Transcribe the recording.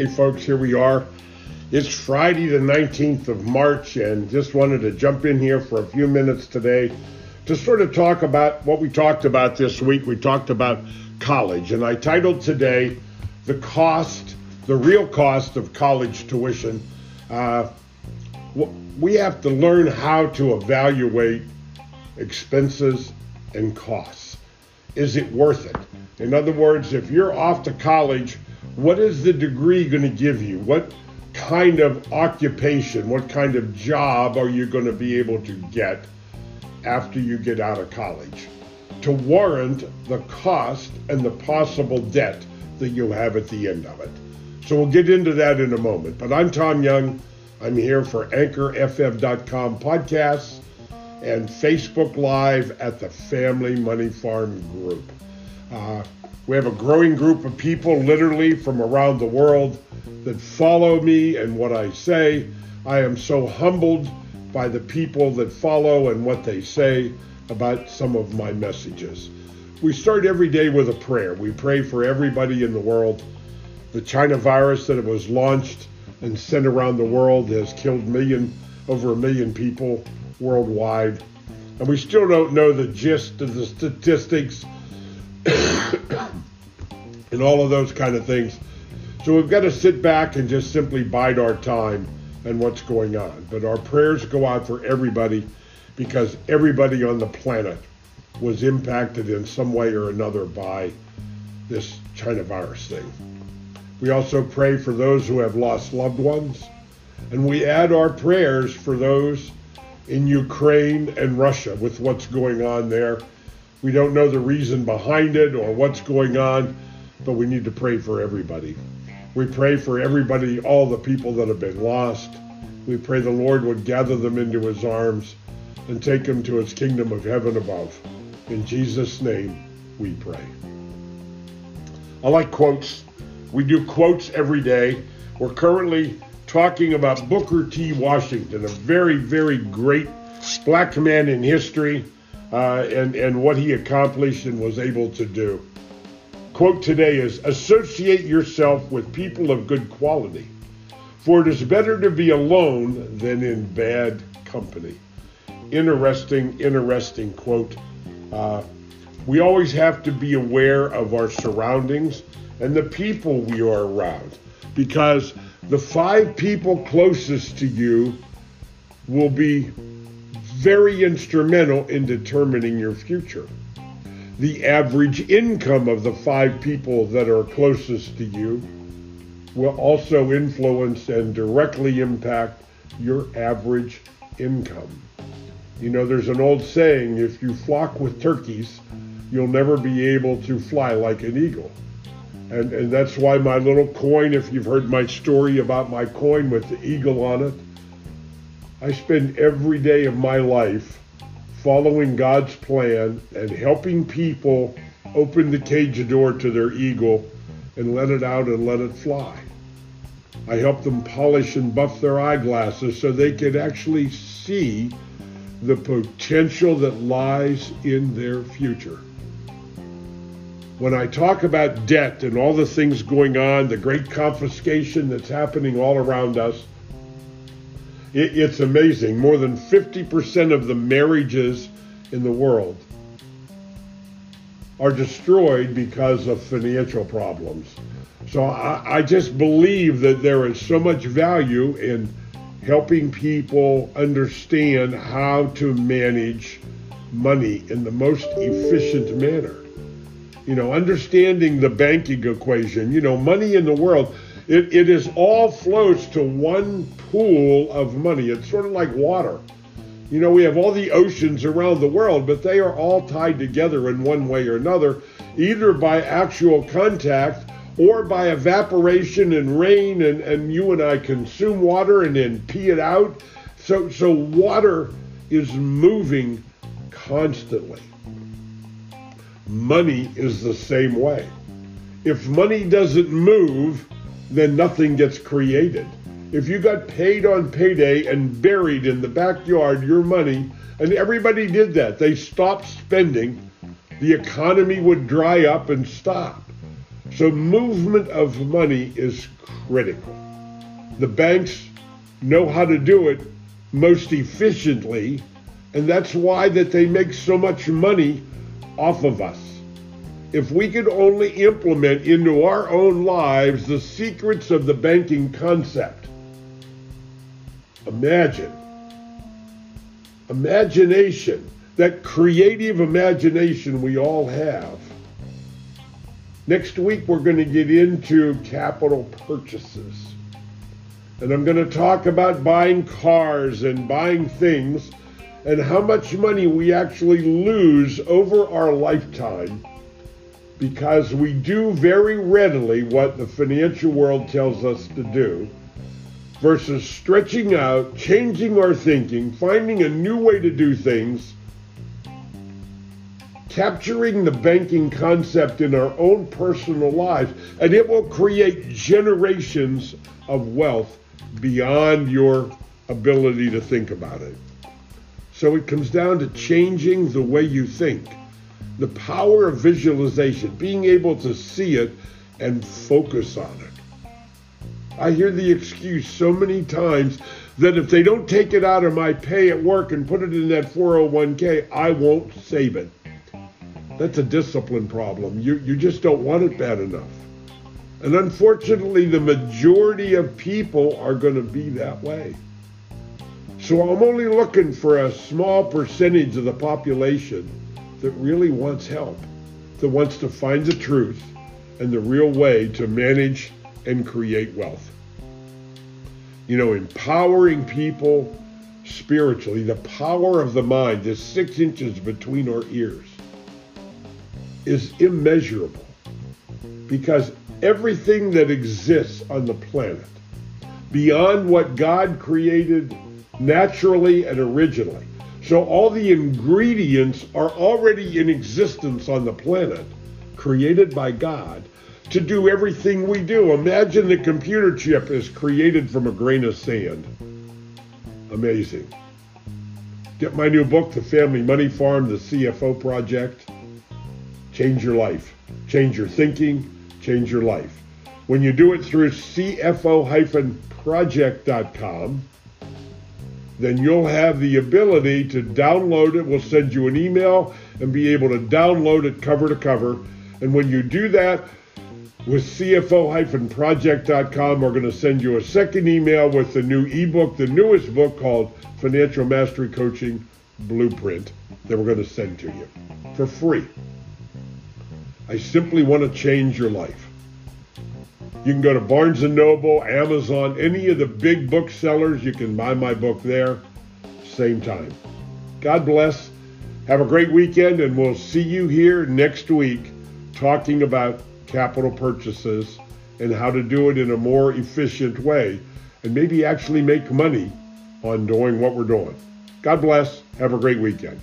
Hey, folks, here we are. It's Friday, the 19th of March, and just wanted to jump in here for a few minutes today to sort of talk about what we talked about this week. We talked about college, and I titled today The Cost, the Real Cost of College Tuition. Uh, we have to learn how to evaluate expenses and costs. Is it worth it? In other words, if you're off to college, what is the degree going to give you? What kind of occupation, what kind of job are you going to be able to get after you get out of college to warrant the cost and the possible debt that you have at the end of it? So we'll get into that in a moment. But I'm Tom Young. I'm here for AnchorFM.com podcasts and Facebook Live at the Family Money Farm Group. Uh, we have a growing group of people, literally from around the world, that follow me and what I say. I am so humbled by the people that follow and what they say about some of my messages. We start every day with a prayer. We pray for everybody in the world. The China virus that was launched and sent around the world has killed million over a million people worldwide. And we still don't know the gist of the statistics and all of those kind of things. So we've got to sit back and just simply bide our time and what's going on. But our prayers go out for everybody because everybody on the planet was impacted in some way or another by this China virus thing. We also pray for those who have lost loved ones, and we add our prayers for those in Ukraine and Russia with what's going on there. We don't know the reason behind it or what's going on, but we need to pray for everybody. We pray for everybody, all the people that have been lost. We pray the Lord would gather them into his arms and take them to his kingdom of heaven above. In Jesus' name, we pray. I like quotes. We do quotes every day. We're currently talking about Booker T. Washington, a very, very great black man in history, uh, and, and what he accomplished and was able to do. Quote today is Associate yourself with people of good quality, for it is better to be alone than in bad company. Interesting, interesting quote. Uh, we always have to be aware of our surroundings and the people we are around because the five people closest to you will be very instrumental in determining your future the average income of the five people that are closest to you will also influence and directly impact your average income. You know, there's an old saying if you flock with turkeys, you'll never be able to fly like an eagle. And, and that's why my little coin, if you've heard my story about my coin with the eagle on it, I spend every day of my life following God's plan and helping people open the cage door to their eagle and let it out and let it fly. I help them polish and buff their eyeglasses so they can actually see the potential that lies in their future. When I talk about debt and all the things going on, the great confiscation that's happening all around us, it, it's amazing. More than 50% of the marriages in the world are destroyed because of financial problems. So I, I, just believe that there is so much value in helping people understand how to manage money in the most efficient manner. You know, understanding the banking equation, you know, money in the world it, it is all flows to one pool of money. It's sort of like water. You know, we have all the oceans around the world, but they are all tied together in one way or another, either by actual contact or by evaporation and rain, and, and you and I consume water and then pee it out. So, so water is moving constantly. Money is the same way. If money doesn't move, then nothing gets created. If you got paid on payday and buried in the backyard your money, and everybody did that, they stopped spending, the economy would dry up and stop. So movement of money is critical. The banks know how to do it most efficiently, and that's why that they make so much money off of us. If we could only implement into our own lives the secrets of the banking concept. Imagine. Imagination, that creative imagination we all have. Next week, we're going to get into capital purchases. And I'm going to talk about buying cars and buying things and how much money we actually lose over our lifetime because we do very readily what the financial world tells us to do versus stretching out, changing our thinking, finding a new way to do things, capturing the banking concept in our own personal lives, and it will create generations of wealth beyond your ability to think about it. So it comes down to changing the way you think. The power of visualization, being able to see it and focus on it. I hear the excuse so many times that if they don't take it out of my pay at work and put it in that 401k, I won't save it. That's a discipline problem. You, you just don't want it bad enough. And unfortunately, the majority of people are going to be that way. So I'm only looking for a small percentage of the population that really wants help, that wants to find the truth and the real way to manage and create wealth. You know, empowering people spiritually, the power of the mind, the six inches between our ears, is immeasurable because everything that exists on the planet, beyond what God created naturally and originally. So all the ingredients are already in existence on the planet, created by God to do everything we do. Imagine the computer chip is created from a grain of sand. Amazing. Get my new book, The Family Money Farm, The CFO Project. Change your life. Change your thinking change your life. When you do it through CFO-project.com, then you'll have the ability to download it. We'll send you an email and be able to download it cover to cover. And when you do that with CFO-project.com, we're going to send you a second email with the new ebook, the newest book called Financial Mastery Coaching Blueprint that we're going to send to you for free. I simply want to change your life. You can go to Barnes & Noble, Amazon, any of the big booksellers. You can buy my book there. Same time. God bless. Have a great weekend, and we'll see you here next week talking about capital purchases and how to do it in a more efficient way and maybe actually make money on doing what we're doing. God bless. Have a great weekend.